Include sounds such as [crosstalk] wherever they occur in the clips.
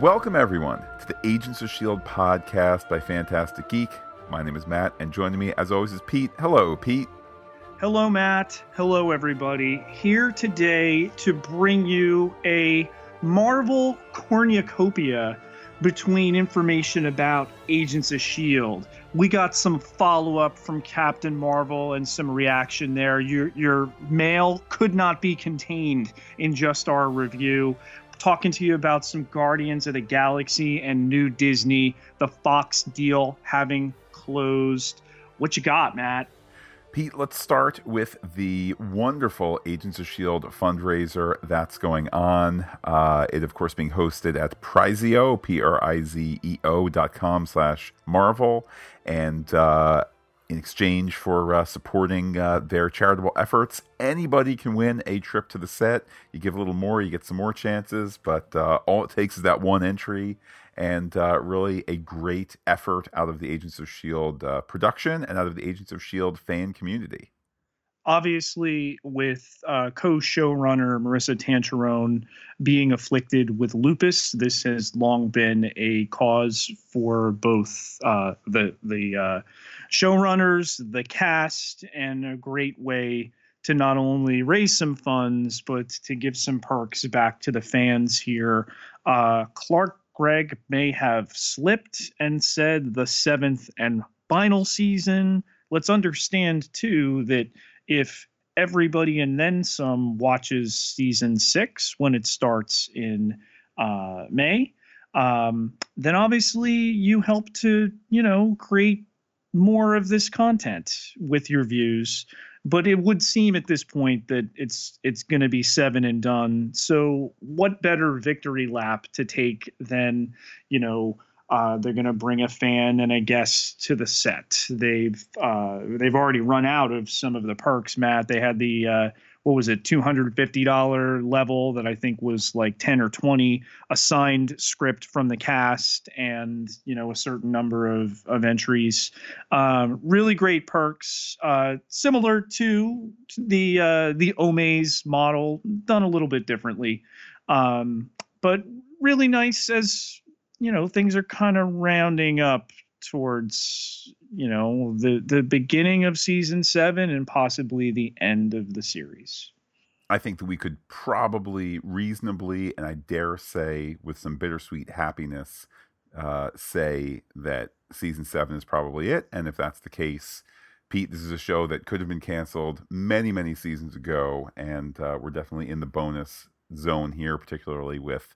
Welcome, everyone, to the Agents of S.H.I.E.L.D. podcast by Fantastic Geek. My name is Matt, and joining me, as always, is Pete. Hello, Pete. Hello, Matt. Hello, everybody. Here today to bring you a Marvel cornucopia between information about Agents of S.H.I.E.L.D. We got some follow up from Captain Marvel and some reaction there. Your, your mail could not be contained in just our review talking to you about some Guardians of the Galaxy and new Disney, the Fox deal having closed. What you got, Matt? Pete, let's start with the wonderful Agents of S.H.I.E.L.D. fundraiser that's going on. Uh, it, of course, being hosted at Prizeo, P R I Z E O dot com slash Marvel. And uh, in exchange for uh, supporting uh, their charitable efforts. Anybody can win a trip to the set. You give a little more, you get some more chances, but uh, all it takes is that one entry. And uh, really a great effort out of the Agents of S.H.I.E.L.D. Uh, production and out of the Agents of S.H.I.E.L.D. fan community. Obviously, with uh, co showrunner Maurissa Tancharoen being afflicted with lupus, this has long been a cause for both the, the showrunners, the cast, and a great way to not only raise some funds but to give some perks back to the fans here. Uh, Clark Gregg may have slipped and said the seventh and final season. Let's understand too that if everybody and then some watches season six when it starts in uh, May, um, then obviously you help to you know create more of this content with your views. But it would seem at this point that it's it's going to be seven and done. So what better victory lap to take than you know uh, they're going to bring a fan and a guest to the set they've uh, they've already run out of some of the perks matt they had the uh, what was it, $250 level that I think was like 10 or 20 assigned script from the cast and, you know, a certain number of, of entries. Um, really great perks, uh, similar to the, uh, the Omaze model, done a little bit differently. Um, but really nice as, you know, things are kind of rounding up towards you know the the beginning of season 7 and possibly the end of the series I think that we could probably reasonably, and I dare say with some bittersweet happiness, uh, say that season seven is probably it. And if that's the case, Pete, this is a show that could have been canceled many, many seasons ago, and uh, we're definitely in the bonus zone here, particularly with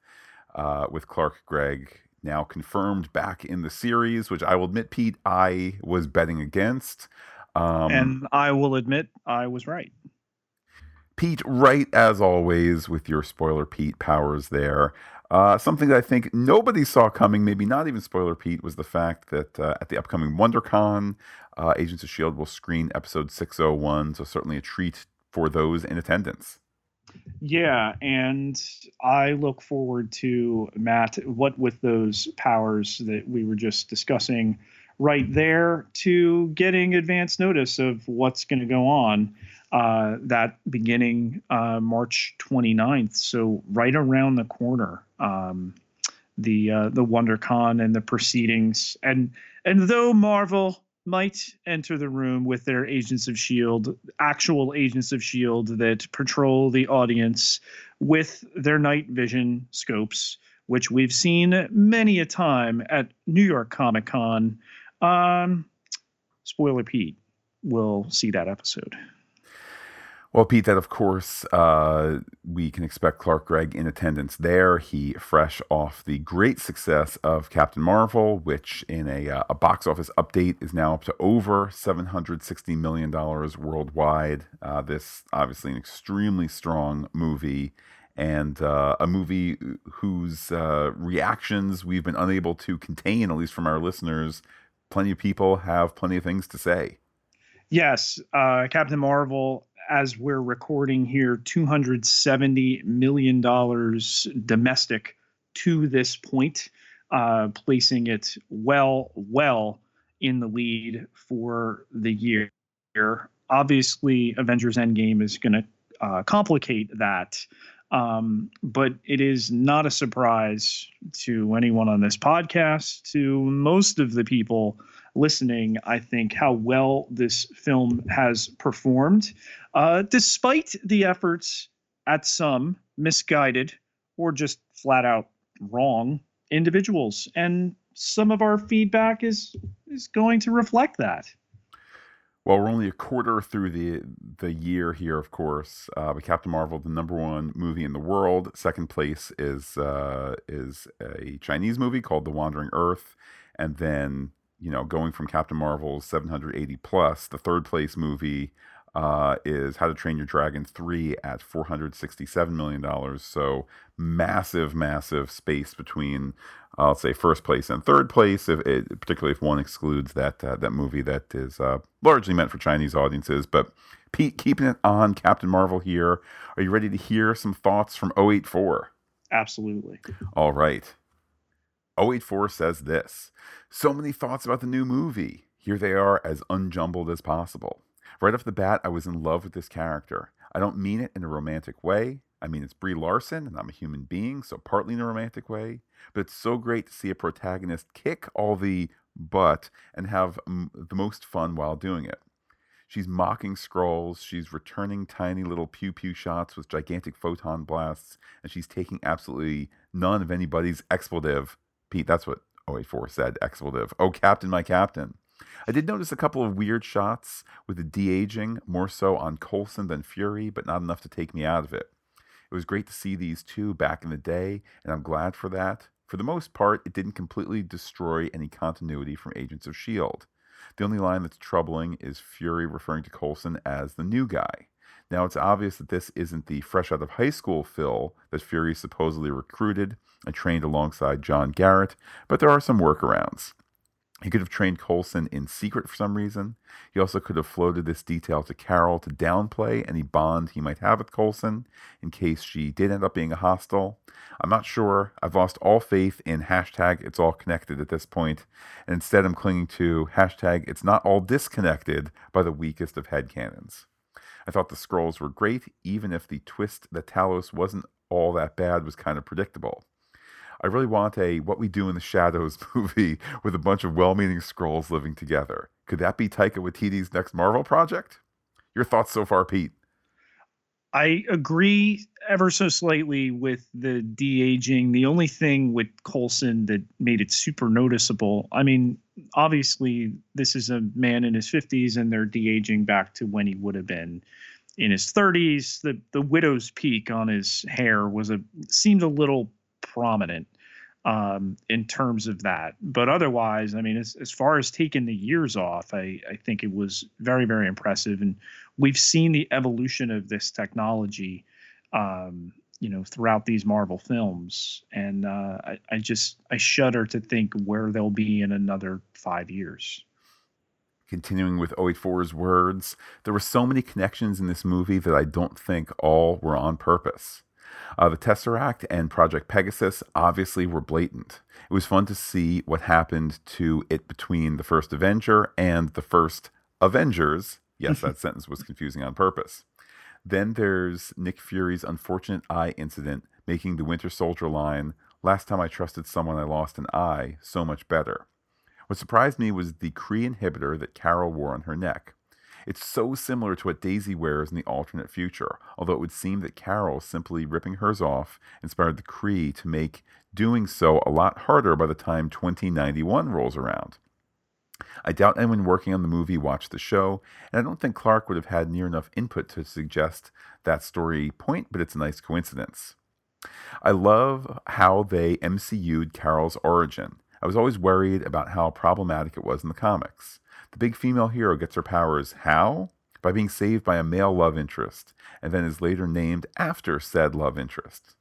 uh, with Clark Gregg now confirmed back in the series, which I will admit, Pete, I was betting against. Um, and I will admit I was right. Pete, right as always, with your spoiler Pete powers there. Uh, something that I think nobody saw coming, maybe not even spoiler Pete, was the fact that uh, at the upcoming WonderCon, uh, Agents of S.H.I.E.L.D. will screen episode 601. So, certainly a treat for those in attendance. Yeah, and I look forward to Matt. What with those powers that we were just discussing right there, to getting advance notice of what's going to go on. Uh, that beginning uh, March 29th, so right around the corner. Um, the uh, the WonderCon and the proceedings, and and though Marvel might enter the room with their agents of shield actual agents of shield that patrol the audience with their night vision scopes which we've seen many a time at new york comic con um, spoiler pete will see that episode well, Pete, that of course uh, we can expect Clark Gregg in attendance there. He fresh off the great success of Captain Marvel, which in a, uh, a box office update is now up to over seven hundred sixty million dollars worldwide. Uh, this obviously an extremely strong movie. And uh, a movie whose uh, reactions we've been unable to contain, at least from our listeners. Plenty of people have plenty of things to say. Yes, uh, Captain Marvel as we're recording here, $270 million domestic to this point, uh, placing it well, well in the lead for the year. Obviously, Avengers Endgame is going to uh, complicate that. Um, but it is not a surprise to anyone on this podcast, to most of the people listening, I think, how well this film has performed, uh, despite the efforts at some misguided or just flat out wrong individuals. And some of our feedback is is going to reflect that. Well, we're only a quarter through the the year here, of course. Uh, but Captain Marvel, the number one movie in the world. Second place is uh, is a Chinese movie called The Wandering Earth, and then you know going from Captain Marvel's 780 plus, the third place movie uh, is How to Train Your Dragon 3 at $467 million. So massive, massive space between, uh, I'll say, first place and third place, if it, particularly if one excludes that, uh, that movie that is uh, largely meant for Chinese audiences. But Pete, keeping it on Captain Marvel here, are you ready to hear some thoughts from 084? Absolutely. All right. 084 says this So many thoughts about the new movie. Here they are as unjumbled as possible. Right off the bat, I was in love with this character. I don't mean it in a romantic way. I mean, it's Brie Larson, and I'm a human being, so partly in a romantic way. But it's so great to see a protagonist kick all the butt and have m- the most fun while doing it. She's mocking Skrulls, she's returning tiny little pew pew shots with gigantic photon blasts, and she's taking absolutely none of anybody's expletive. Pete, that's what 084 said, expletive. Oh, Captain, my Captain. I did notice a couple of weird shots with the de aging, more so on Coulson than Fury, but not enough to take me out of it. It was great to see these two back in the day, and I'm glad for that. For the most part, it didn't completely destroy any continuity from Agents of S.H.I.E.L.D. The only line that's troubling is Fury referring to Coulson as the new guy. Now, it's obvious that this isn't the fresh out of high school Phil that Fury supposedly recruited and trained alongside John Garrett, but there are some workarounds. He could have trained Coulson in secret for some reason. He also could have floated this detail to Carol to downplay any bond he might have with Coulson in case she did end up being a hostile. I'm not sure. I've lost all faith in hashtag it's all connected at this point, and instead I'm clinging to hashtag it's not all disconnected by the weakest of headcanons. I thought the Skrulls were great, even if the twist that Talos wasn't all that bad was kind of predictable. I really want a What We Do in the Shadows [laughs] movie with a bunch of well meaning Skrulls living together. Could that be Taika Waititi's next Marvel project? Your thoughts so far, Pete? I agree ever so slightly with the de aging. The only thing with Coulson that made it super noticeable, I mean, obviously, this is a man in his 50s and they're de aging back to when he would have been in his 30s. The, the widow's peak on his hair was a seemed a little prominent um, in terms of that. But otherwise, I mean, as, as far as taking the years off, I, I think it was very, very impressive. And we've seen the evolution of this technology, um, you know, throughout these Marvel films. And uh, I, I just, I shudder to think where they'll be in another five years. Continuing with 084's words, there were so many connections in this movie that I don't think all were on purpose. Uh, the Tesseract and Project Pegasus obviously were blatant. It was fun to see what happened to it between the first Avenger and the first Avengers. Yes, that [laughs] sentence was confusing on purpose. Then there's Nick Fury's unfortunate eye incident, making the Winter Soldier line, Last time I trusted someone, I lost an eye, so much better. What surprised me was the Kree inhibitor that Carol wore on her neck. It's so similar to what Daisy wears in the alternate future, although it would seem that Carol simply ripping hers off inspired the Kree to make doing so a lot harder by the time 2091 rolls around. I doubt anyone working on the movie watched the show, and I don't think Clark would have had near enough input to suggest that story point, but it's a nice coincidence. I love how they MCU'd Carol's origin. I was always worried about how problematic it was in the comics. The big female hero gets her powers how? By being saved by a male love interest, and then is later named after said love interest.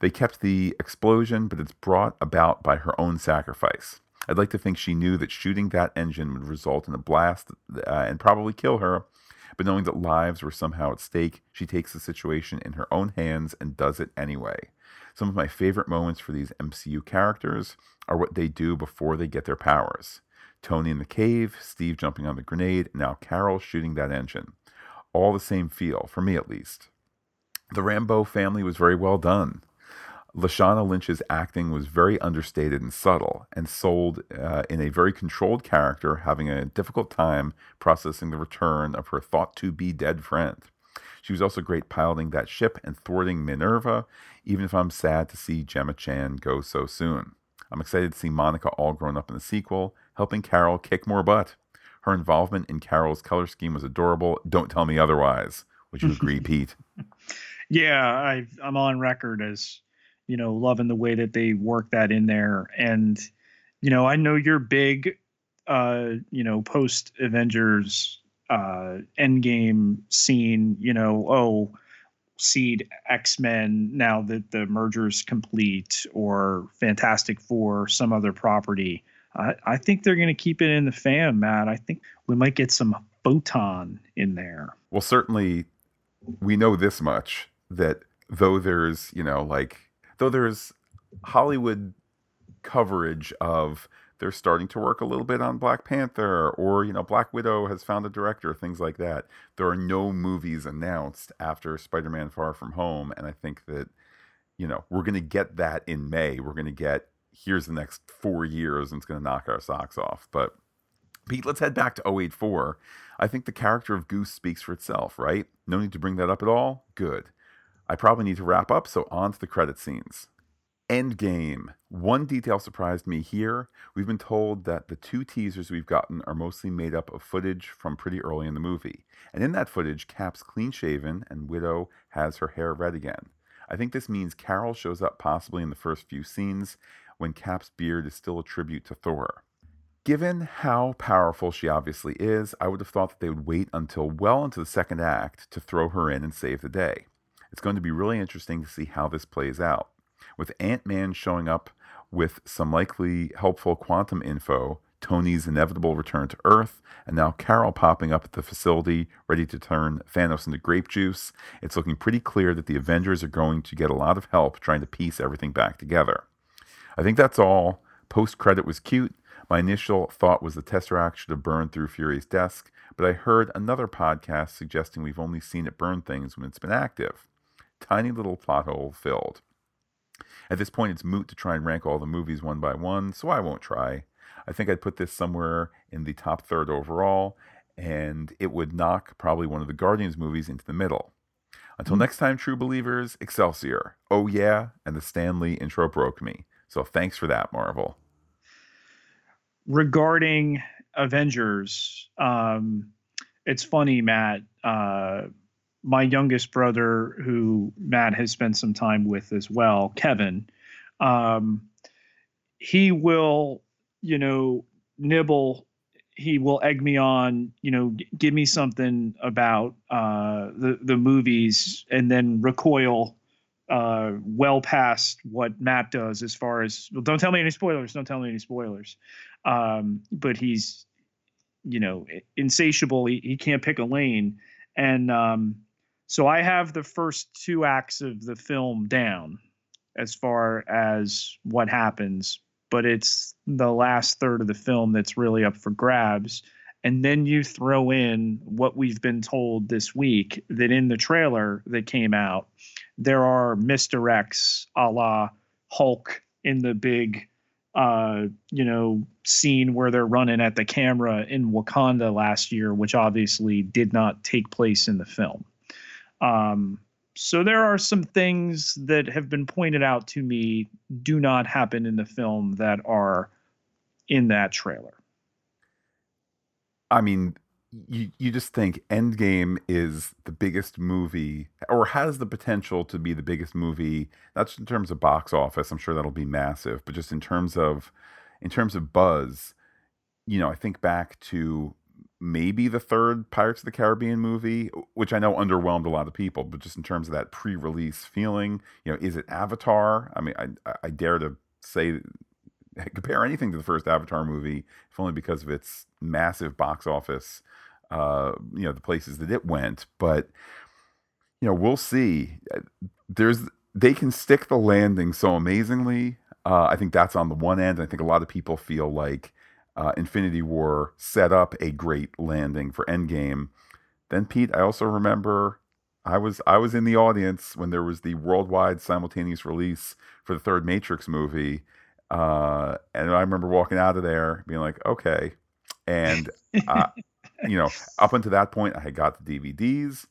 They kept the explosion, but it's brought about by her own sacrifice. I'd like to think she knew that shooting that engine would result in a blast uh, and probably kill her, but knowing that lives were somehow at stake, she takes the situation in her own hands and does it anyway. Some of my favorite moments for these MCU characters are what they do before they get their powers. Tony in the cave, Steve jumping on the grenade, now Carol shooting that engine. All the same feel, for me at least. The Rambeau family was very well done. Lashana Lynch's acting was very understated and subtle, and sold uh, in a very controlled character, having a difficult time processing the return of her thought to be dead friend. She was also great piloting that ship and thwarting Minerva, even if I'm sad to see Gemma Chan go so soon. I'm excited to see Monica all grown up in the sequel, helping Carol kick more butt. Her involvement in Carol's color scheme was adorable. Don't tell me otherwise. Would you agree, [laughs] Pete? Yeah, I, I'm on record as you know loving the way that they work that in there, and you know I know you're big, uh, you know, post Avengers uh, Endgame scene. You know, oh, seed X Men now that the merger's complete, or Fantastic Four, some other property. I, I think they're going to keep it in the fam, Matt. I think we might get some photon in there. Well, certainly, we know this much that though there's, you know, like, though there's Hollywood coverage of they're starting to work a little bit on Black Panther or, you know, Black Widow has found a director, things like that. There are no movies announced after Spider Man Far From Home. And I think that, you know, we're going to get that in May. We're going to get here's the next four years and it's going to knock our socks off. But Pete, let's head back to 084. I think the character of Goose speaks for itself, right? No need to bring that up at all? Good. I probably need to wrap up, so on to the credit scenes. Endgame. One detail surprised me here. We've been told that the two teasers we've gotten are mostly made up of footage from pretty early in the movie. And in that footage, Cap's clean shaven and Widow has her hair red again. I think this means Carol shows up possibly in the first few scenes, when Cap's beard is still a tribute to Thor. Given how powerful she obviously is, I would have thought that they would wait until well into the second act to throw her in and save the day. It's going to be really interesting to see how this plays out. With Ant Man showing up with some likely helpful quantum info, Tony's inevitable return to Earth, and now Carol popping up at the facility ready to turn Thanos into grape juice, it's looking pretty clear that the Avengers are going to get a lot of help trying to piece everything back together. I think that's all. Post credit was cute. My initial thought was the Tesseract should have burned through Fury's desk, but I heard another podcast suggesting we've only seen it burn things when it's been active. Tiny little plot hole filled. At this point, it's moot to try and rank all the movies one by one, so I won't try. I think I'd put this somewhere in the top third overall, and it would knock probably one of the Guardians movies into the middle. Until next time, true believers, Excelsior. Oh yeah, and the Stan Lee intro broke me. So thanks for that, Marvel. Regarding Avengers, um, it's funny, Matt. Uh, my youngest brother, who Matt has spent some time with as well, Kevin, um, he will, you know, nibble. He will egg me on, you know, g- give me something about uh, the the movies, and then recoil uh, well past what Matt does as far as well, don't tell me any spoilers, don't tell me any spoilers. Um, but he's you know insatiable. He, he can't pick a lane, and um, so I have the first two acts of the film down as far as what happens, but it's the last third of the film that's really up for grabs. And then you throw in what we've been told this week that in the trailer that came out, there are misdirects a la Hulk in the big uh, you know, scene where they're running at the camera in Wakanda last year, which obviously did not take place in the film. Um, so there are some things that have been pointed out to me do not happen in the film that are in that trailer. I mean, you you just think Endgame is the biggest movie, or has the potential to be the biggest movie. That's in terms of box office. I'm sure that'll be massive, but just in terms of in terms of buzz. You know, I think back to maybe the third Pirates of the Caribbean movie, which I know underwhelmed a lot of people, but just in terms of that pre-release feeling, you know, is it Avatar? I mean, I I dare to say [laughs] compare anything to the first Avatar movie, if only because of its massive box office uh, you know the places that it went. But you know, we'll see. There's they can stick the landing so amazingly. Uh, I think that's on the one end. I think a lot of people feel like uh, Infinity War set up a great landing for Endgame. Then Pete, I also remember I was I was in the audience when there was the worldwide simultaneous release for the third Matrix movie, uh, and I remember walking out of there being like, okay, and uh, [laughs] you know, up until that point, I had got the DVDs.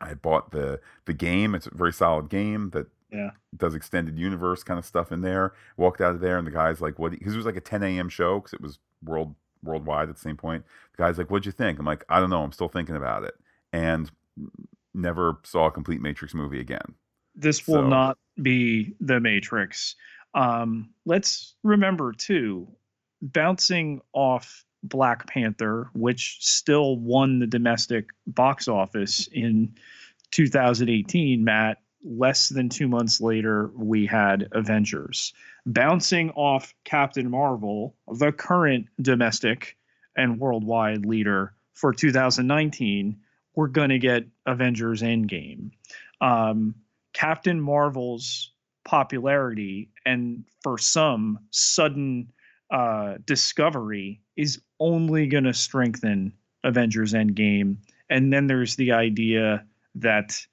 I had bought the the game. It's a very solid game that yeah. does extended universe kind of stuff in there. Walked out of there, and the guy's like, "What?" Because it was like a 10 a.m. show because it was world worldwide at the same point. The guy's like, "What'd you think?" I'm like, "I don't know. I'm still thinking about it." And never saw a complete Matrix movie again. This will so. not be the Matrix. Um, let's remember too, bouncing off Black Panther, which still won the domestic box office in 2018, Matt, less than two months later, we had Avengers. Bouncing off Captain Marvel, the current domestic and worldwide leader for 2019, we're going to get Avengers Endgame. Um, Captain Marvel's popularity and for some sudden uh, discovery is only going to strengthen Avengers Endgame. And then there's the idea that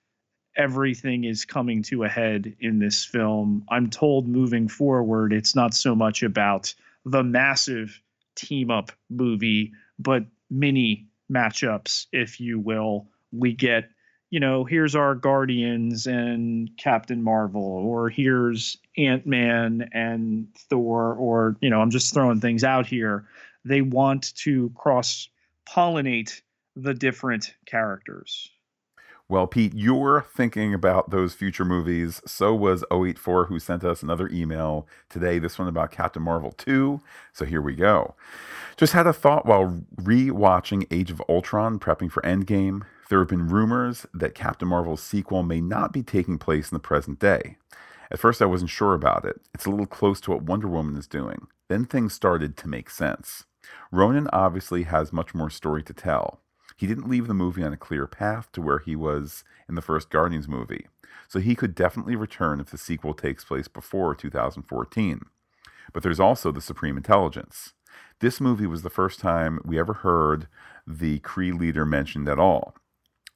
everything is coming to a head in this film. I'm told moving forward, it's not so much about the massive team up movie, but mini matchups, if you will. We get, you know, here's our Guardians and Captain Marvel, or here's Ant Man and Thor, or, you know, I'm just throwing things out here. They want to cross pollinate the different characters. Well, Pete, you're thinking about those future movies. So was 084, who sent us another email today, this one about Captain Marvel 2. So here we go. Just had a thought while re watching Age of Ultron, prepping for Endgame. There have been rumors that Captain Marvel's sequel may not be taking place in the present day. At first, I wasn't sure about it. It's a little close to what Wonder Woman is doing. Then things started to make sense. Ronan obviously has much more story to tell. He didn't leave the movie on a clear path to where he was in the first Guardians movie, so he could definitely return if the sequel takes place before 2014. But there's also the Supreme Intelligence. This movie was the first time we ever heard the Kree leader mentioned at all.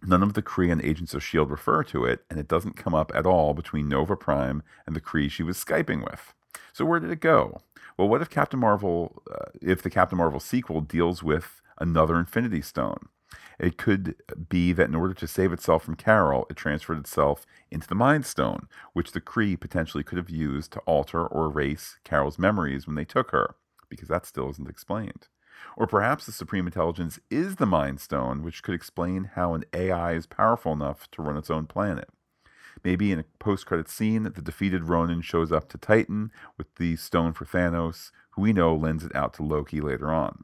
None of the Kree and Agents of S.H.I.E.L.D. refer to it, and it doesn't come up at all between Nova Prime and the Kree she was Skyping with. So where did it go? Well, what if Captain Marvel, uh, if the Captain Marvel sequel deals with another Infinity Stone? It could be that in order to save itself from Carol, it transferred itself into the Mind Stone, which the Kree potentially could have used to alter or erase Carol's memories when they took her, because that still isn't explained. Or perhaps the Supreme Intelligence is the Mind Stone, which could explain how an AI is powerful enough to run its own planet. Maybe in a post credit scene, the defeated Ronan shows up to Titan with the stone for Thanos, who we know lends it out to Loki later on.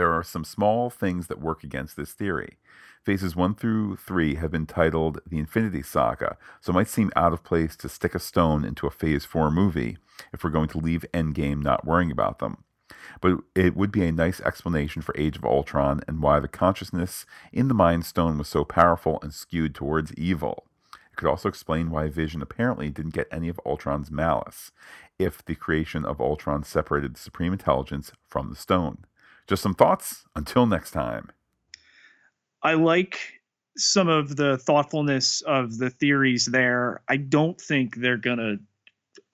There are some small things that work against this theory. Phases 1 through 3 have been titled the Infinity Saga, so it might seem out of place to stick a stone into a Phase 4 movie if we're going to leave Endgame not worrying about them. But it would be a nice explanation for Age of Ultron and why the consciousness in the Mind Stone was so powerful and skewed towards evil. It could also explain why Vision apparently didn't get any of Ultron's malice, if the creation of Ultron separated the Supreme Intelligence from the stone. Just some thoughts. Until next time. I like some of the thoughtfulness of the theories there. I don't think they're going to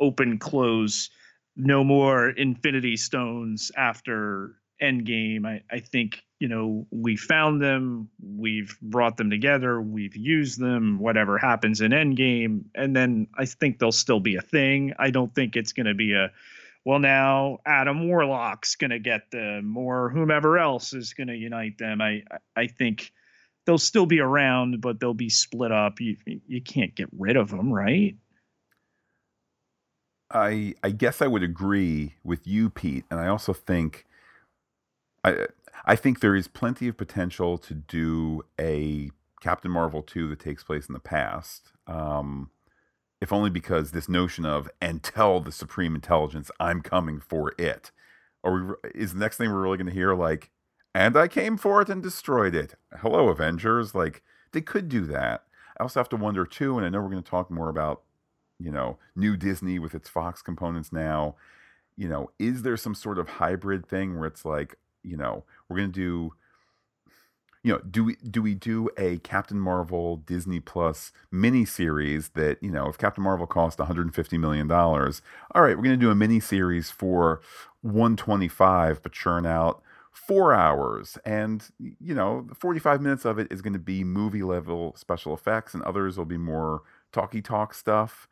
open close no more infinity stones after endgame I, I think you know we found them we've brought them together we've used them whatever happens in endgame and then i think they'll still be a thing i don't think it's going to be a well, now Adam Warlock's going to get them, or whomever else is going to unite them. I I think they'll still be around, but they'll be split up. You you can't get rid of them, right? I I guess I would agree with you, Pete, and I also think I I think there is plenty of potential to do a Captain Marvel two that takes place in the past. Um, if only because this notion of and tell the supreme intelligence I'm coming for it. Or is the next thing we're really going to hear like, and I came for it and destroyed it. Hello, Avengers. Like they could do that. I also have to wonder too, and I know we're going to talk more about, you know, new Disney with its Fox components now. You know, is there some sort of hybrid thing where it's like, you know, we're going to do you know, do we do we do a Captain Marvel Disney Plus mini series that you know, if Captain Marvel cost 150 million dollars, all right, we're going to do a mini series for 125, but churn out four hours, and you know, 45 minutes of it is going to be movie level special effects, and others will be more talky talk stuff.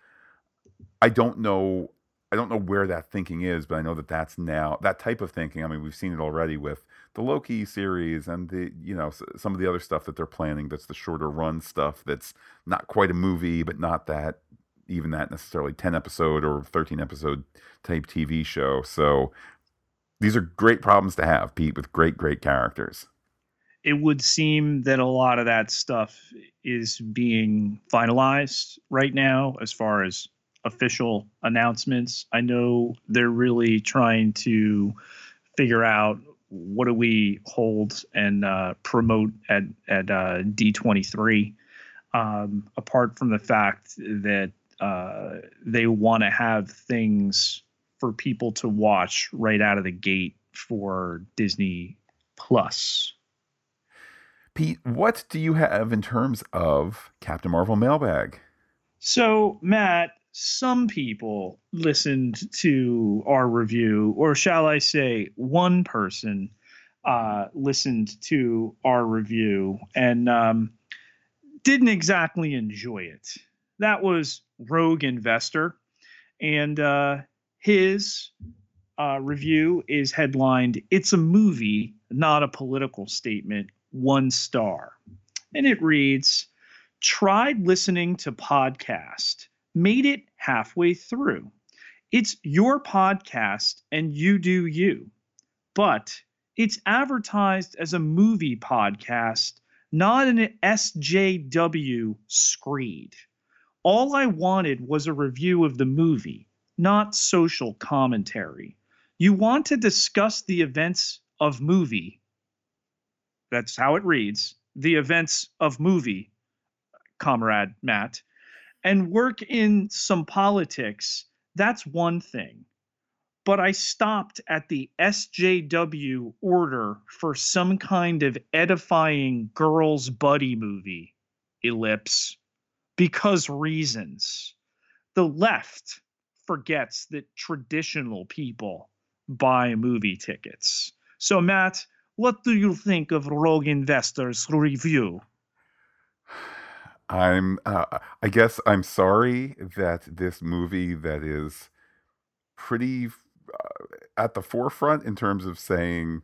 I don't know. I don't know where that thinking is, but I know that that's now that type of thinking. I mean, we've seen it already with the Loki series and the you know some of the other stuff that they're planning. That's the shorter run stuff. That's not quite a movie, but not that even that necessarily 10 episode or 13 episode type TV show. So these are great problems to have, Pete, with great, great characters. It would seem that a lot of that stuff is being finalized right now as far as official announcements. I know they're really trying to figure out what do we hold and uh, promote at at uh, D23. Um, apart from the fact that uh, they want to have things for people to watch right out of the gate for Disney Plus. Pete, what do you have in terms of Captain Marvel mailbag? So, Matt, some people listened to our review, or shall I say, one person uh, listened to our review and um, didn't exactly enjoy it. That was Rogue Investor, and uh, his uh, review is headlined "It's a movie, not a political statement." One star, and it reads: "Tried listening to podcast." Made it halfway through. It's your podcast and you do you. But it's advertised as a movie podcast, not an SJW screed. All I wanted was a review of the movie, not social commentary. You want to discuss the events of movie. That's how it reads. The events of movie, comrade Matt and work in some politics, that's one thing. But I stopped at the SJW order for some kind of edifying girls' buddy movie, ellipse, because reasons. The left forgets that traditional people buy movie tickets. So, Matt, what do you think of Rogue Investors Review? I'm uh, I guess I'm sorry that this movie that is pretty uh, at the forefront in terms of saying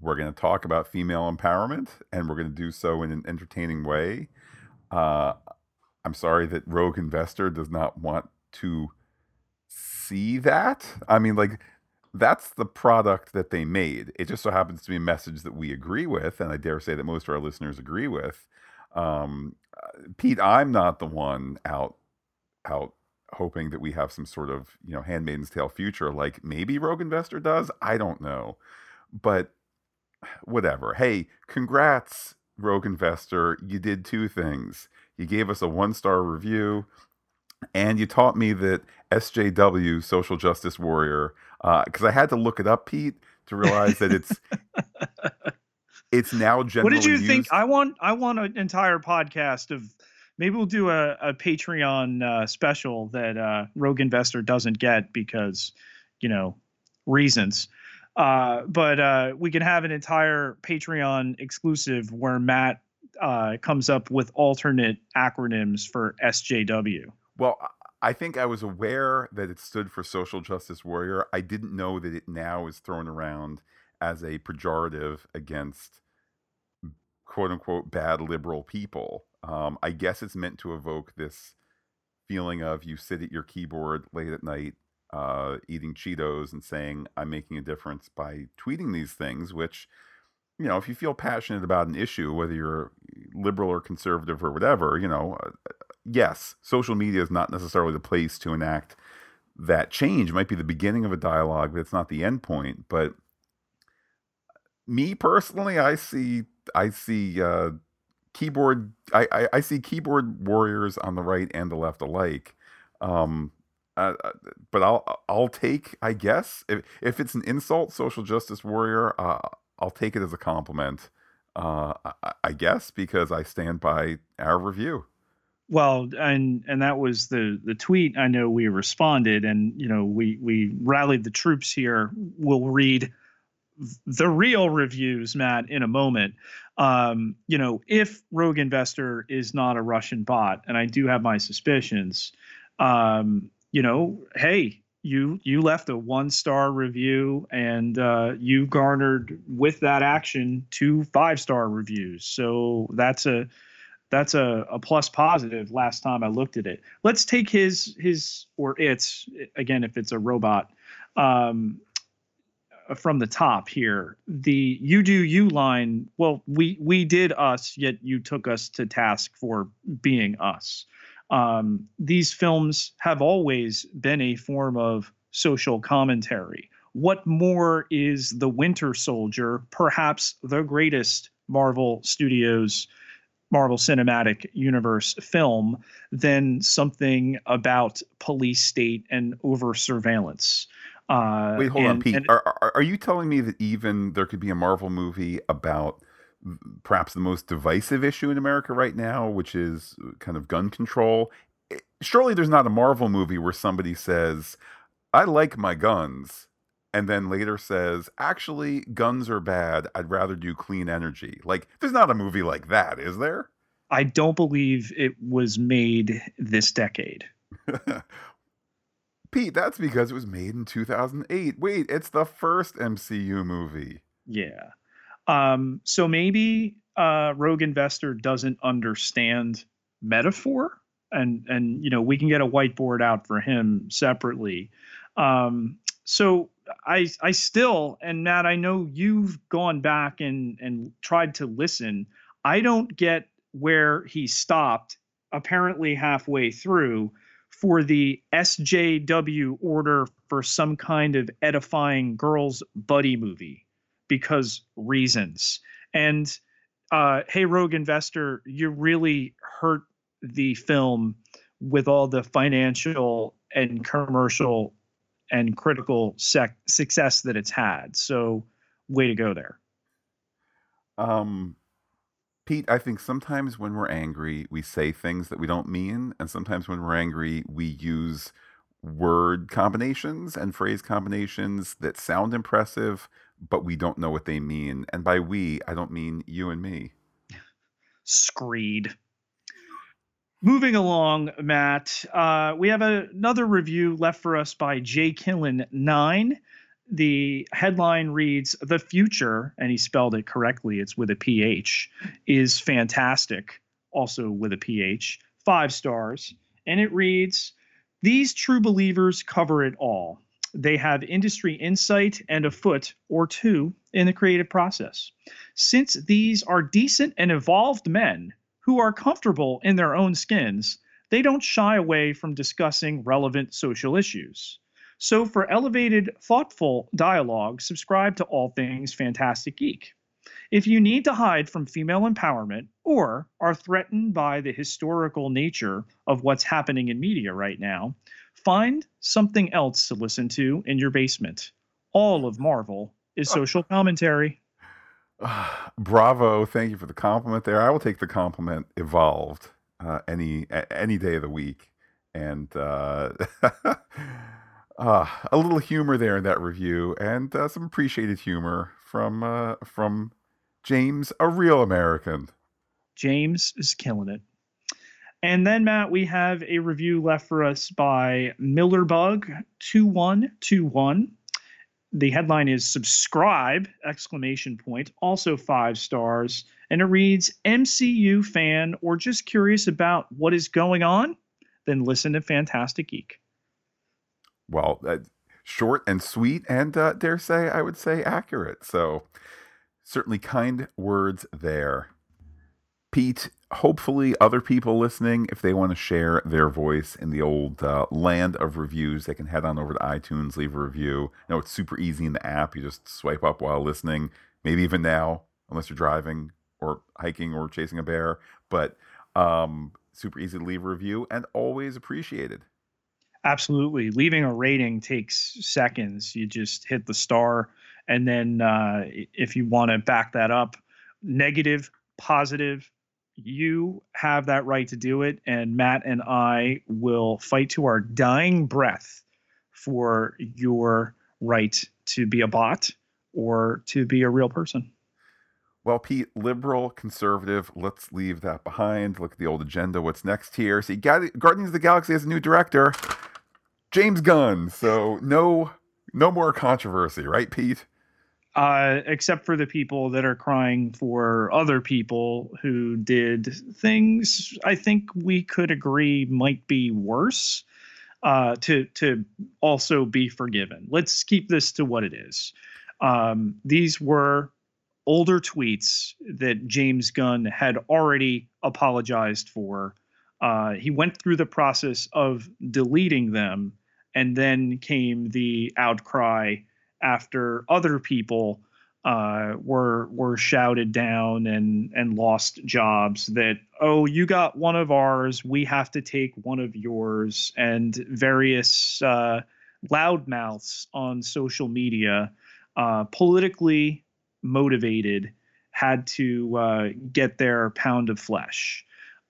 we're going to talk about female empowerment and we're going to do so in an entertaining way. Uh, I'm sorry that Rogue Investor does not want to see that. I mean, like, that's the product that they made. It just so happens to be a message that we agree with, and I dare say that most of our listeners agree with. Um, Pete, I'm not the one out out hoping that we have some sort of you know Handmaid's Tale future. Like maybe Rogue Investor does. I don't know, but whatever. Hey, congrats, Rogue Investor. You did two things. You gave us a one star review, and you taught me that SJW, Social Justice Warrior, because uh, I had to look it up, Pete, to realize that it's [laughs] it's now generally. What did you used... think? I want I want an entire podcast of maybe we'll do a, a Patreon uh, special that uh, Rogue Investor doesn't get because you know reasons. Uh, but uh, we can have an entire Patreon exclusive where Matt uh, comes up with alternate acronyms for SJW. Well, I think I was aware that it stood for Social Justice Warrior. I didn't know that it now is thrown around as a pejorative against quote unquote bad liberal people. Um, I guess it's meant to evoke this feeling of you sit at your keyboard late at night uh, eating Cheetos and saying, I'm making a difference by tweeting these things, which, you know, if you feel passionate about an issue, whether you're liberal or conservative or whatever, you know, uh, yes, social media is not necessarily the place to enact that change. It might be the beginning of a dialogue, but it's not the end point. But me personally, I see I see uh, keyboard. I, I, I see keyboard warriors on the right and the left alike. Um, uh, uh, but I'll I'll take I guess if if it's an insult, social justice warrior, uh, I'll take it as a compliment. Uh, I, I guess because I stand by our review. Well, and and that was the the tweet. I know we responded, and you know we we rallied the troops here. We'll read the real reviews, Matt, in a moment. Um, you know, if Rogue Investor is not a Russian bot, and I do have my suspicions, um, you know, hey, you you left a one star review and uh, you garnered with that action two five star reviews. So that's a that's a, a plus positive last time I looked at it. Let's take his his or its again if it's a robot um, from the top here. The you do you line. Well, we we did us, yet you took us to task for being us. Um, these films have always been a form of social commentary. What more is The Winter Soldier, perhaps the greatest Marvel Studios Marvel Cinematic Universe film than something about police state and over surveillance. Uh, Wait, hold and, on, Pete. And, are, are, are you telling me that even there could be a Marvel movie about perhaps the most divisive issue in America right now, which is kind of gun control? Surely there's not a Marvel movie where somebody says, I like my guns, and then later says, actually, guns are bad. I'd rather do clean energy. Like, there's not a movie like that, is there? I don't believe it was made this decade. [laughs] Pete, that's because it was made in 2008. Wait, it's the first MCU movie. Yeah. Um, so maybe uh, Rogue Investor doesn't understand metaphor, and and you know we can get a whiteboard out for him separately. Um, so I I still and Matt, I know you've gone back and and tried to listen. I don't get where he stopped apparently halfway through for the SJW order for some kind of edifying girls buddy movie because reasons. And uh, hey, Rogue Investor, you really hurt the film with all the financial and commercial and critical sec- success that it's had. So, way to go there. Um, Pete, I think sometimes when we're angry, we say things that we don't mean, and sometimes when we're angry, we use word combinations and phrase combinations that sound impressive, but we don't know what they mean. And by we, I don't mean you and me. [laughs] Screed. Moving along, Matt, uh, we have a, another review left for us by Jay Killen nine. The headline reads "The future," and he spelled it correctly. It's with a PH. Is fantastic, also with a PH. Five stars, and it reads: "These true believers cover it all. They have industry insight and a foot or two in the creative process. Since these are decent and evolved men." who are comfortable in their own skins, they don't shy away from discussing relevant social issues. So, for elevated, thoughtful dialogue, subscribe to All Things Fantastic Geek. If you need to hide from female empowerment or are threatened by the historical nature of what's happening in media right now, find something else to listen to in your basement. All of Marvel is social [laughs] commentary. [sighs] bravo! Thank you for the compliment. There, I will take the compliment. Evolved uh, any any day of the week, and uh, [laughs] uh, a little humor there in that review, and uh, some appreciated humor from uh, from James, a real American. James is killing it. And then Matt, we have a review left for us by Millerbug two one two one. The headline is subscribe! exclamation point. Also five stars. And it reads mcu fan or just curious about what is going on? Then listen to fantastic geek well uh, short and sweet and uh, dare say i would say accurate so certainly kind words there Pete, hopefully, other people listening, if they want to share their voice in the old uh, land of reviews, they can head on over to iTunes, leave a review. You know, it's super easy in the app. You just swipe up while listening, maybe even now, unless you're driving or hiking or chasing a bear. But um, super easy to leave a review and always appreciated. Absolutely. Leaving a rating takes seconds. You just hit the star. And then uh, if you want to back that up, negative, positive. You have that right to do it. And Matt and I will fight to our dying breath for your right to be a bot or to be a real person. Well, Pete, liberal, conservative, let's leave that behind. Look at the old agenda. What's next here? See, Guardians of the Galaxy has a new director, James Gunn. So no, no more controversy, right, Pete? Uh, except for the people that are crying for other people who did things I think we could agree might be worse. Uh, to to also be forgiven. Let's keep this to what it is. Um, these were older tweets that James Gunn had already apologized for. Uh, he went through the process of deleting them, and then came the outcry after other people uh, were were shouted down and and lost jobs. That oh, you got one of ours, we have to take one of yours, and various uh, loudmouths on social media, uh, politically motivated had to uh, get their pound of flesh.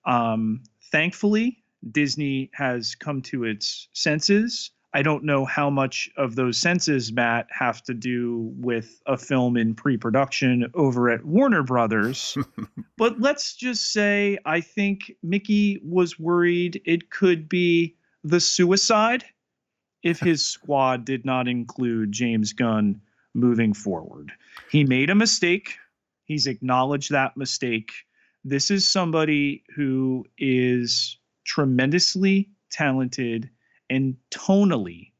Um, thankfully, Disney has come to its senses. I don't know how much of those senses, Matt, have to do with a film in pre production over at Warner Brothers. [laughs] but let's just say I think Mickey was worried it could be the suicide if his [laughs] squad did not include James Gunn moving forward. He made a mistake. He's acknowledged that mistake. This is somebody who is tremendously talented and tonally,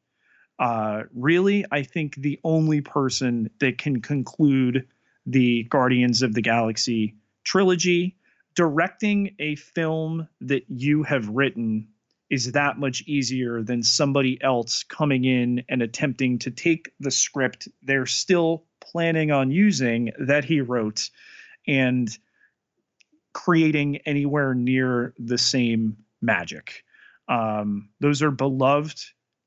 uh, really, I think the only person that can conclude the Guardians of the Galaxy trilogy, directing a film that you have written is that much easier than somebody else coming in and attempting to take the script they're still planning on using that he wrote and creating anywhere near the same magic. Um, those are beloved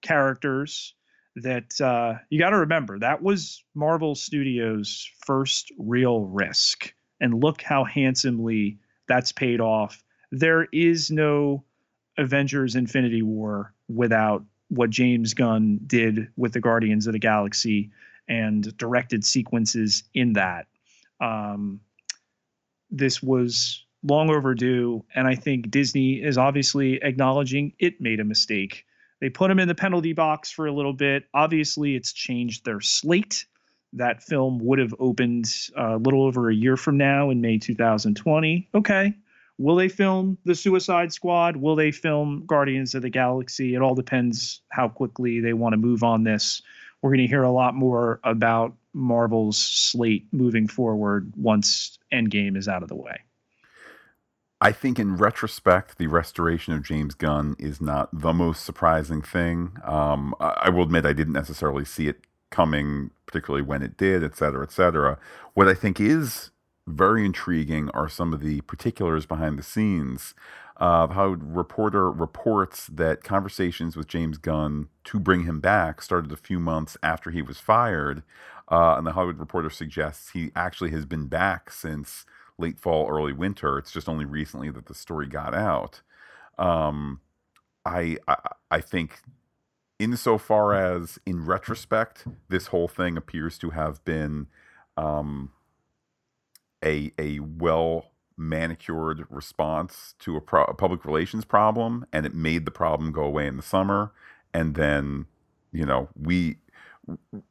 characters that uh, you got to remember that was Marvel Studios' first real risk. And look how handsomely that's paid off. There is no Avengers Infinity War without what James Gunn did with the Guardians of the Galaxy and directed sequences in that. Um, this was long overdue, and I think Disney is obviously acknowledging it made a mistake. They put him in the penalty box for a little bit. Obviously, it's changed their slate. That film would have opened uh, a little over a year from now in May 2020. Okay, Will they film The Suicide Squad? Will they film Guardians of the Galaxy? It all depends how quickly they want to move on this. We're going to hear a lot more about Marvel's slate moving forward once Endgame is out of the way. I think, in retrospect, the restoration of James Gunn is not the most surprising thing. Um, I will admit I didn't necessarily see it coming, particularly when it did, et cetera, et cetera. What I think is very intriguing are some of the particulars behind the scenes of how reporter reports that conversations with James Gunn to bring him back started a few months after he was fired. Uh, and the Hollywood Reporter suggests he actually has been back since late fall, early winter. It's just only recently that the story got out. Um, I, I I think insofar as in retrospect, this whole thing appears to have been um, a a well manicured response to a, pro- a, public relations problem and it made the problem go away in the summer and then you know we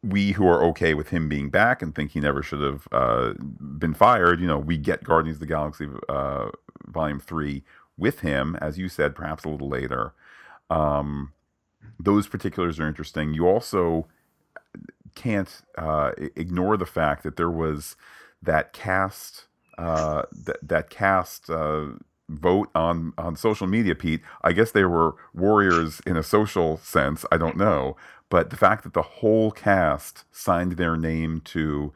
we who are okay with him being back and think he never should have uh, been fired you know we get guardians of the galaxy uh, volume 3 with him as you said perhaps a little later um, those particulars are interesting you also can't uh, ignore the fact that there was that cast uh, that that cast uh, vote on on social media, Pete. I guess they were warriors in a social sense. I don't know, but the fact that the whole cast signed their name to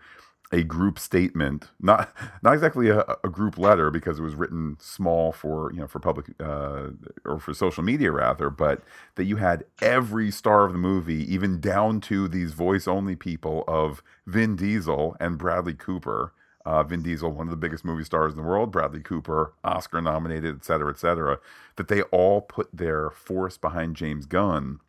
a group statement, not not exactly a, a, group letter because it was written small for you know for public uh, or for social media rather, but that you had every star of the movie, even down to these voice only people of Vin Diesel and Bradley Cooper, uh, Vin Diesel, one of the biggest movie stars in the world, Bradley Cooper, Oscar nominated, et cetera, et cetera, that they all put their force behind James Gunn.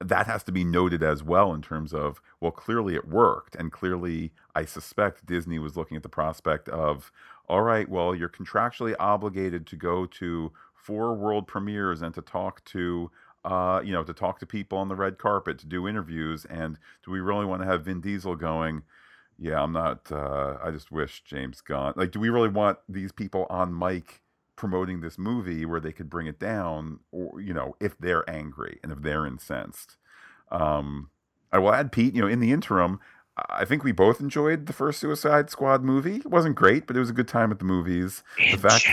That has to be noted as well in terms of, well, clearly it worked. And clearly, I suspect Disney was looking at the prospect of, all right, well, you're contractually obligated to go to four world premieres and to talk to uh, you know, to talk to people on the red carpet, to do interviews, and do we really want to have Vin Diesel going? Yeah, I'm not. Uh, I just wish James Gunn. Like, do we really want these people on mic promoting this movie where they could bring it down, or you know, if they're angry and if they're incensed? Um, I will add, Pete. You know, in the interim, I think we both enjoyed the first Suicide Squad movie. It wasn't great, but it was a good time at the movies. Enchantress. The fact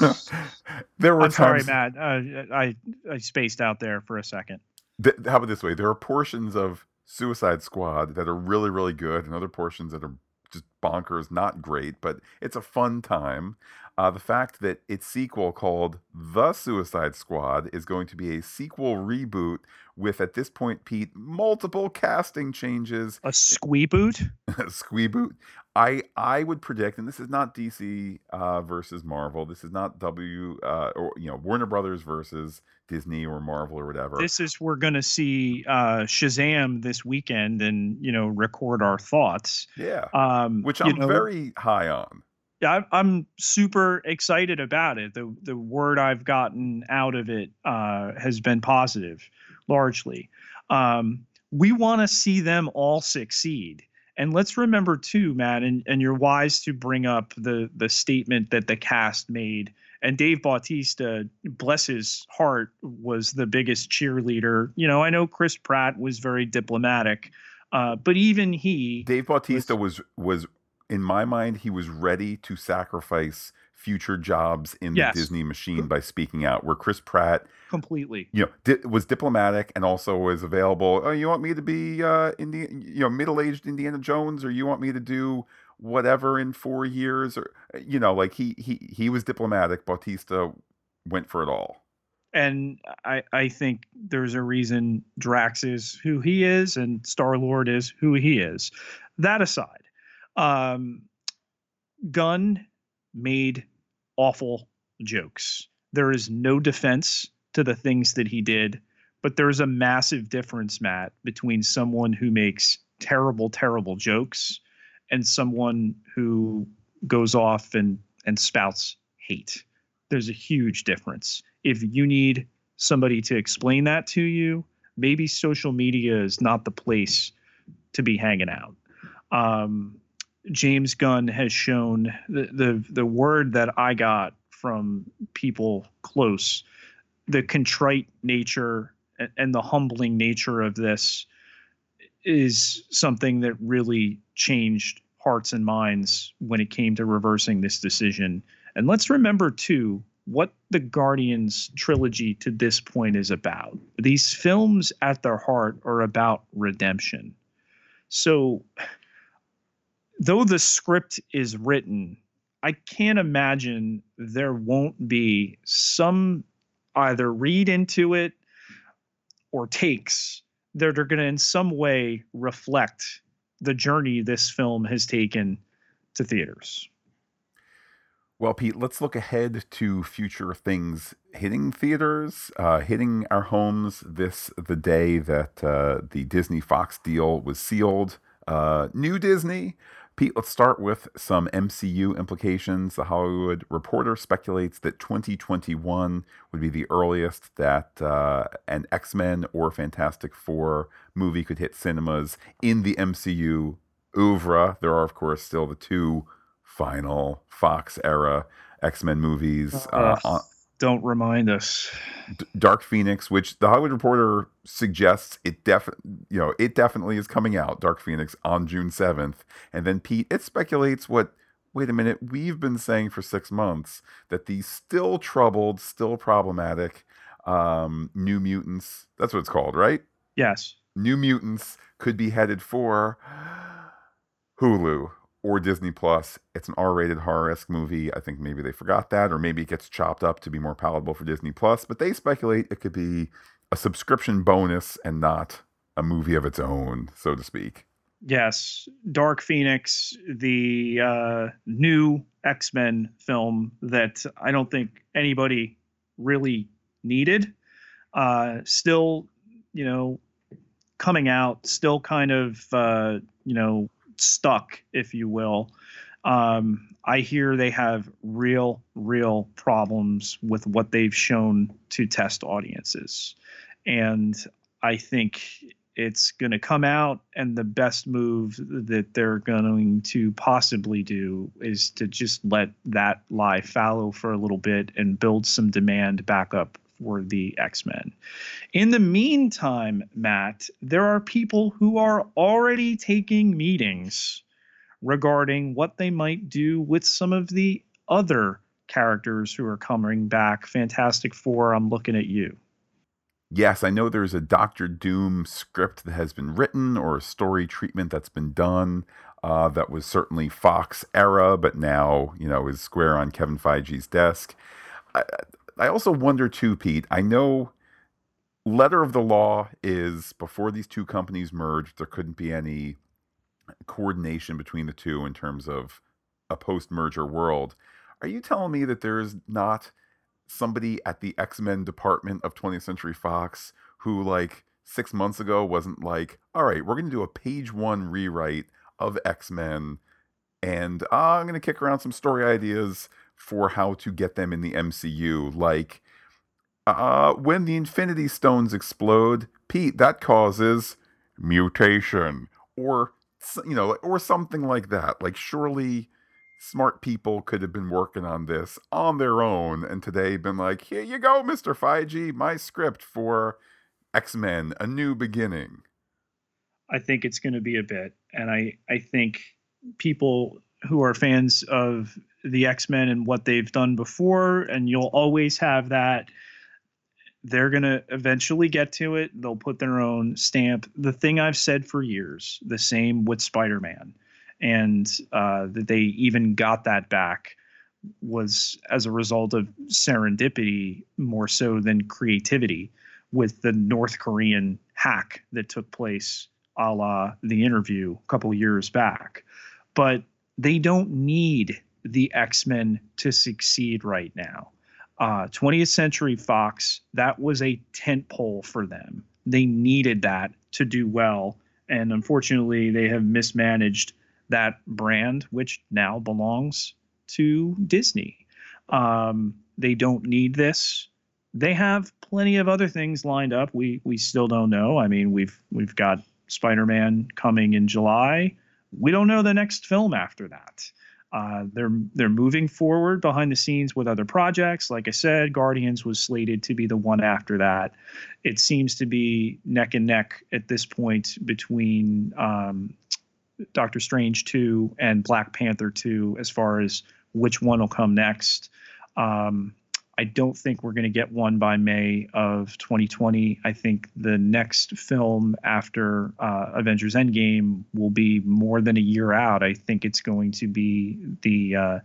that, [laughs] there were I'm times, sorry, Matt. Uh, I I spaced out there for a second. th- how about this way? There are portions of Suicide Squad that are really, really good, and other portions that are just bonkers, not great, but it's a fun time. Uh, the fact that its sequel called The Suicide Squad is going to be a sequel reboot with, at this point, Pete, multiple casting changes. A squee boot. [laughs] Squeeboot. I I would predict, and this is not DC uh, versus Marvel. This is not W uh, or you know Warner Brothers versus Disney or Marvel or whatever. This is we're gonna see uh, Shazam this weekend, and you know record our thoughts. yeah, Um, which I'm know, very high on. I'm super excited about it. The the word I've gotten out of it uh, has been positive, largely. Um, we want to see them all succeed. And let's remember too, Matt, and, and you're wise to bring up the the statement that the cast made. And Dave Bautista, bless his heart, was the biggest cheerleader. You know, I know Chris Pratt was very diplomatic, uh, but even he, Dave Bautista was was in my mind he was ready to sacrifice future jobs in Yes. the Disney machine by speaking out. Where Chris Pratt, completely you know, di- was diplomatic and also was available. Oh, you want me to be uh, Indi- you know, middle-aged Indiana Jones, or you want me to do whatever in four years, or you know, like he he he was diplomatic. Bautista went for it all. and I I think there's a reason Drax is who he is and Star Lord is who he is. That aside, um, Gunn made awful jokes. There is no defense to the things that he did, but there's a massive difference, Matt, between someone who makes terrible, terrible jokes and someone who goes off and and spouts hate. There's a huge difference. If you need somebody to explain that to you, maybe social media is not the place to be hanging out. Um, James Gunn has shown the, the the word that I got from people close, the contrite nature and, and the humbling nature of this is something that really changed hearts and minds when it came to reversing this decision. And let's remember too what the Guardians trilogy to this point is about. These films at their heart are about redemption. So though the script is written, I can't imagine there won't be some either read into it or takes that are going to in some way reflect the journey this film has taken to theaters. Well, Pete, let's look ahead to future things hitting theaters, uh, hitting our homes this the day that uh, the Disney Fox deal was sealed. Uh, new Disney. Pete, let's start with some MCU implications. The Hollywood Reporter speculates that 2021 would be the earliest that uh, an X Men or Fantastic Four movie could hit cinemas in the MCU oeuvre. There are, of course, still the two final Fox era X Men movies. Uh, on, Don't remind us. Dark Phoenix, which the Hollywood Reporter suggests it def you know it definitely is coming out. Dark Phoenix on June seventh, and then Pete it speculates what. Wait a minute, we've been saying for six months that the still troubled, still problematic um, New Mutants, that's what it's called, right? Yes. New Mutants could be headed for Hulu or Disney Plus. It's an R-rated horror-esque movie. I think maybe they forgot that, or maybe it gets chopped up to be more palatable for Disney Plus. But they speculate it could be a subscription bonus and not a movie of its own, so to speak. Yes, Dark Phoenix, the uh, new X Men film that I don't think anybody really needed. Uh, still, you know, coming out, still kind of, uh, you know, stuck, if you will. Um, I hear they have real, real problems with what they've shown to test audiences. And I think it's going to come out, and the best move that they're going to possibly do is to just let that lie fallow for a little bit and build some demand back up for the X Men. In the meantime, Matt, there are people who are already taking meetings regarding what they might do with some of the other characters who are coming back. Fantastic Four, I'm looking at you. Yes, I know there's a Doctor Doom script that has been written or a story treatment that's been done. Uh, that was certainly Fox era, but now you know is square on Kevin Feige's desk. I, I also wonder too, Pete. I know letter of the law is before these two companies merged, there couldn't be any coordination between the two in terms of a post-merger world. Are you telling me that there's not somebody at the X-Men department of 20th Century Fox who like 6 months ago wasn't like, "All right, we're going to do a page 1 rewrite of X-Men and uh, I'm going to kick around some story ideas for how to get them in the MCU like uh, when the Infinity Stones explode, Pete, that causes mutation or you know, or something like that. Like, surely smart people could have been working on this on their own and today been like, here you go, Mr. Feige, my script for X Men, A New Beginning. I think it's going to be a bit. And I, I think people who are fans of the X Men and what they've done before, and you'll always have that they're going to eventually get to it. They'll put their own stamp. The thing I've said for years, the same with Spider Man, and uh, that they even got that back was as a result of serendipity more so than creativity with the North Korean hack that took place a la the interview a couple years back. But they don't need the X Men to succeed right now uh, 20th Century Fox, that was a tent pole for them. They needed that to do well. And unfortunately, they have mismanaged that brand, which now belongs to Disney. Um, they don't need this. They have plenty of other things lined up. We we still don't know. I mean, we've we've got Spider-Man coming in July. We don't know the next film after that. Uh, they're they're moving forward behind the scenes with other projects. Like I said, Guardians was slated to be the one after that. It seems to be neck and neck at this point between um, Doctor Strange two and Black Panther two as far as which one will come next. Um, I don't think we're going to get one by May of 2020. I think the next film after uh, Avengers Endgame will be more than a year out. I think it's going to be the uh,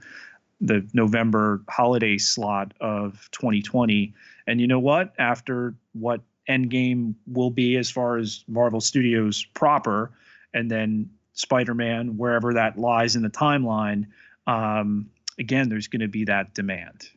the November holiday slot of 2020. And you know what? After what Endgame will be as far as Marvel Studios proper, and then Spider-Man, wherever that lies in the timeline, um, again, there's going to be that demand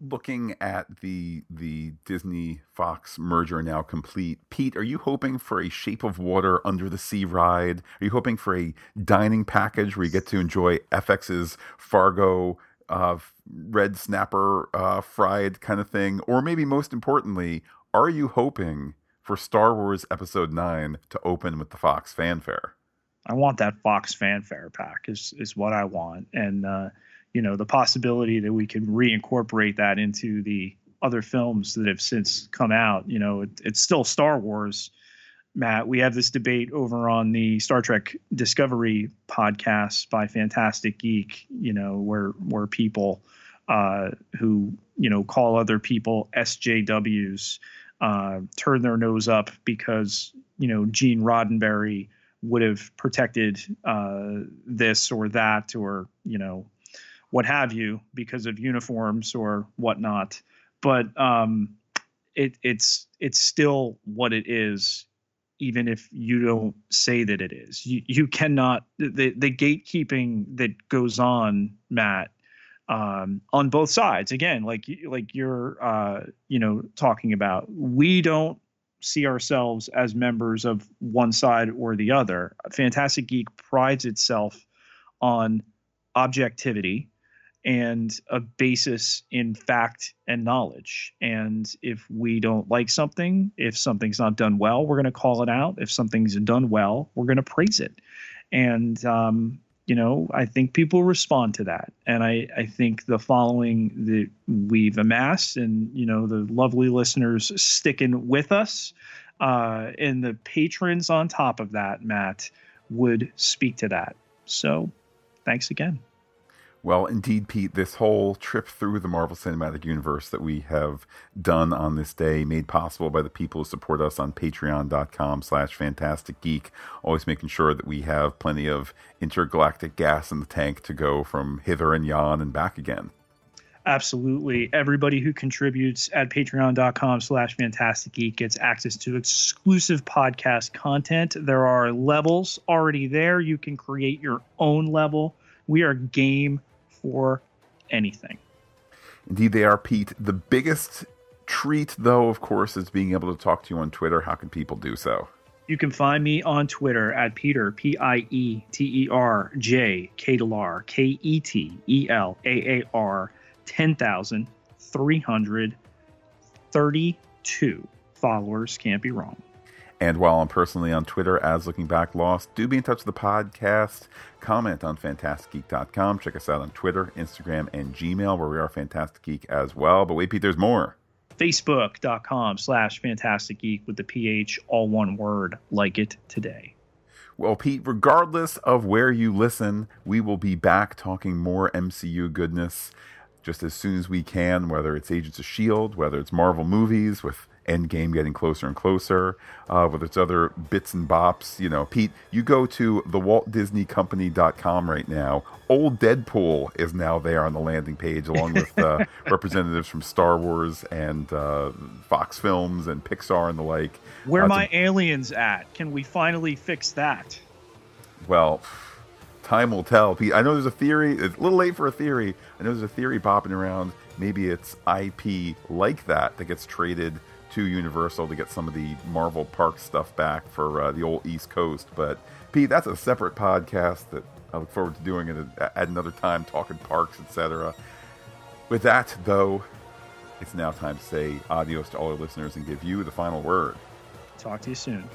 looking at the the Disney Fox merger now complete, Pete, are you hoping for a Shape of Water under the sea ride? Are you hoping for a dining package where you get to enjoy FX's Fargo uh, red snapper uh, fried kind of thing? Or maybe most importantly, are you hoping for Star Wars Episode 9 to open with the Fox fanfare? I want that Fox fanfare pack is is what I want. And uh you know the possibility that we can reincorporate that into the other films that have since come out you know it, it's still star wars matt. We have this debate over on the star trek discovery podcast by fantastic geek you know where where people uh, who you know call other people sjws uh, turn their nose up because you know gene roddenberry would have protected uh, this or that or you know what have you because of uniforms or whatnot. But um, it, it's it's still what it is. even if you don't say that it is. You you cannot the the gatekeeping that goes on, Matt, um, on both sides. Again, like like you're uh, you know talking about, we don't see ourselves as members of one side or the other. Fantastic Geek prides itself on objectivity and a basis in fact and knowledge. And if we don't like something, if something's not done well, we're going to call it out. If something's done well, we're going to praise it. And, um, you know, I think people respond to that. And I, I think the following that we've amassed and, you know, the lovely listeners sticking with us uh, and the patrons on top of that, Matt, would speak to that. So thanks again. Well, indeed, Pete, this whole trip through the Marvel Cinematic Universe that we have done on this day, made possible by the people who support us on patreon.com slash fantastic geek, always making sure that we have plenty of intergalactic gas in the tank to go from hither and yon and back again. Absolutely. Everybody who contributes at patreon.com slash fantastic geek gets access to exclusive podcast content. There are levels already there. You can create your own level. We are game for anything. Indeed, they are, Pete. The biggest treat, though, of course, is being able to talk to you on Twitter. How can people do so? You can find me on Twitter at Peter, P I E T E R J K L R K E T E L A A R 10,332 followers. Can't be wrong. And while I'm personally on Twitter as Looking Back Lost, do be in touch with the podcast. Comment on fantasticgeek.com. Check us out on Twitter, Instagram, and Gmail, where we are Fantastic Geek as well. But wait, Pete, there's more. Facebook.com slash Fantastic Geek with the PH, all one word, like it today. Well, Pete, regardless of where you listen, we will be back talking more MCU goodness just as soon as we can, whether it's Agents of S.H.I.E.L.D., whether it's Marvel movies with Endgame getting closer and closer, uh, whether it's other bits and bops. You know, Pete, you go to the Walt Disney Company.com right now. Old Deadpool is now there on the landing page, along with uh, [laughs] representatives from Star Wars and uh, Fox Films and Pixar and the like. Where uh, my to... aliens at? Can we finally fix that? Well, time will tell. Pete, I know there's a theory. It's a little late for a theory. I know there's a theory popping around. Maybe it's IP like that that gets traded to Universal to get some of the Marvel Park stuff back for uh, the old East Coast. But Pete, that's a separate podcast that I look forward to doing it at another time, talking parks, etc. With that, though, it's now time to say adios to all our listeners and give you the final word. Talk to you soon.